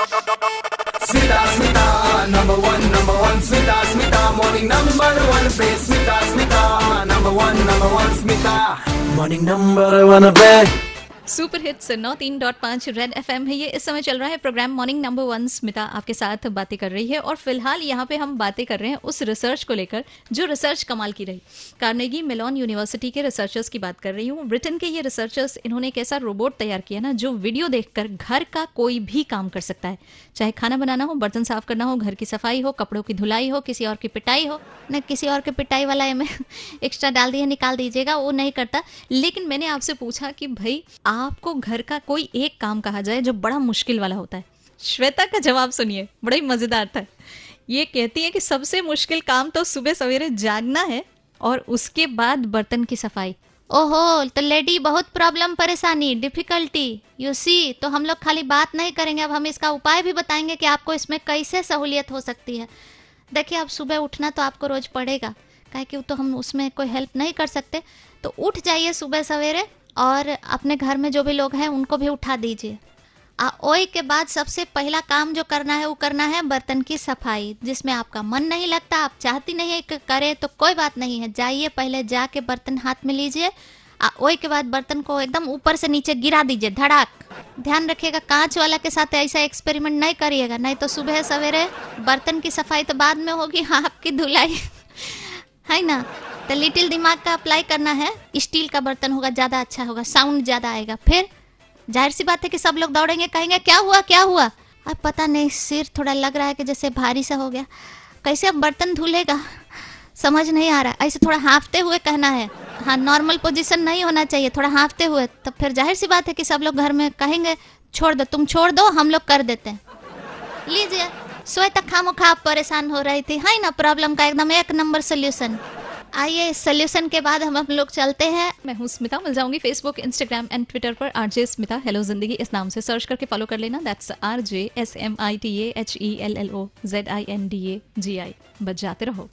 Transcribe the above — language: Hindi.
Smita, Smita, number one, number one, Smita, Smita, morning number one, play Smita, Smita, number one, number one, Smita, morning number one, play. Super hits नौ तीन डॉट पाँच रेड एफएम है। ये इस समय चल रहा है program morning number one, Smita आपके साथ बातें कर रही है। और फ़िलहाल यहाँ पे हम बातें कर रहे हैं उस रिसर्च को लेकर, जो रिसर्च कमाल की रही। कार्नेगी मेलॉन यूनिवर्सिटी के रिसर्चर्स की बात कर रही हूँ। ब्रिटेन के ये रिसर्चर्स, इन्होंने एक ऐसा रोबोट तैयार किया ना, जो वीडियो देखकर घर का कोई भी काम कर सकता है। चाहे खाना बनाना हो, बर्तन साफ़ करना हो, घर की सफ़ाई हो, कपड़ों की धुलाई हो, किसी और की पिटाई हो, न किसी और की पिटाई वाला में एक्स्ट्रा डाल दिया, निकाल दीजिएगा, वो नहीं करता। लेकिन मैंने आपसे पूछा कि भाई आपको घर का कोई एक काम कहा जाए जो बड़ा मुश्किल वाला होता है? श्वेता का जवाब सुनिए, बड़ा ही मज़ेदार था। ये कहती है कि सबसे मुश्किल काम तो सुबह सवेरे जागना है और उसके बाद बर्तन की सफ़ाई। ओहो तो लेडी बहुत प्रॉब्लम परेशानी डिफिकल्टी यू सी तो हम लोग खाली बात नहीं करेंगे। अब हम इसका उपाय भी बताएँगे कि आपको इसमें कैसे सहूलियत हो सकती है। देखिए अब सुबह उठना तो आपको रोज पड़ेगा। काहे कि तो हम उसमें कोई हेल्प नहीं कर सकते। तो उठ जाइए सुबह सवेरे। और अपने घर में जो भी लोग हैं, उनको भी उठा दीजिए। ओई के बाद सबसे पहला काम जो करना है, वो करना है बर्तन की सफ़ाई, जिसमें आपका मन नहीं लगता, आप चाहती नहीं है कि करे तो कोई बात नहीं है। जाइए पहले जाके बर्तन हाथ में लीजिए। ओई के बाद बर्तन को एकदम ऊपर से नीचे गिरा दीजिए, धड़ाक। ध्यान रखिएगा, कांच वाला के साथ ऐसा एक्सपेरिमेंट नहीं करिएगा, नहीं तो सुबह सवेरे बर्तन की सफ़ाई तो बाद में होगी आपकी धुलाई। है ना? तो लिटिल दिमाग का अप्लाई करना है स्टील का बर्तन होगा, ज़्यादा अच्छा होगा साउंड ज़्यादा आएगा। फिर, ज़ाहिर सी बात है कि सब लोग दौड़ेंगे, कहेंगे, क्या हुआ क्या हुआ? अब पता नहीं, सिर थोड़ा लग रहा है कि जैसे भारी सा हो गया। कैसे अब बर्तन धुलेगा? समझ नहीं आ रहा। ऐसे थोड़ा हाँफते हुए कहना है। हाँ नॉर्मल पोजीशन नहीं होना चाहिए, थोड़ा हाँफते हुए। तब फिर ज़ाहिर सी बात है कि सब लोग घर में कहेंगे, छोड़ दो, तुम छोड़ दो, हम लोग कर देते हैं। लीजिए तक खामो खा परेशान हो रही थी। है ना प्रॉब्लम का एकदम एक नंबर सोल्यूशन आइए इस सोल्यूशन के बाद हम हम लोग चलते हैं। मैं हूँ स्मिता, मिल जाऊँगी फेसबुक इंस्टाग्राम एंड ट्विटर पर। R J Smita hello Zindagi इस नाम से सर्च करके फॉलो कर लेना। That's R J S M I T H E L L O Z I N D A G I बच जाते रहो।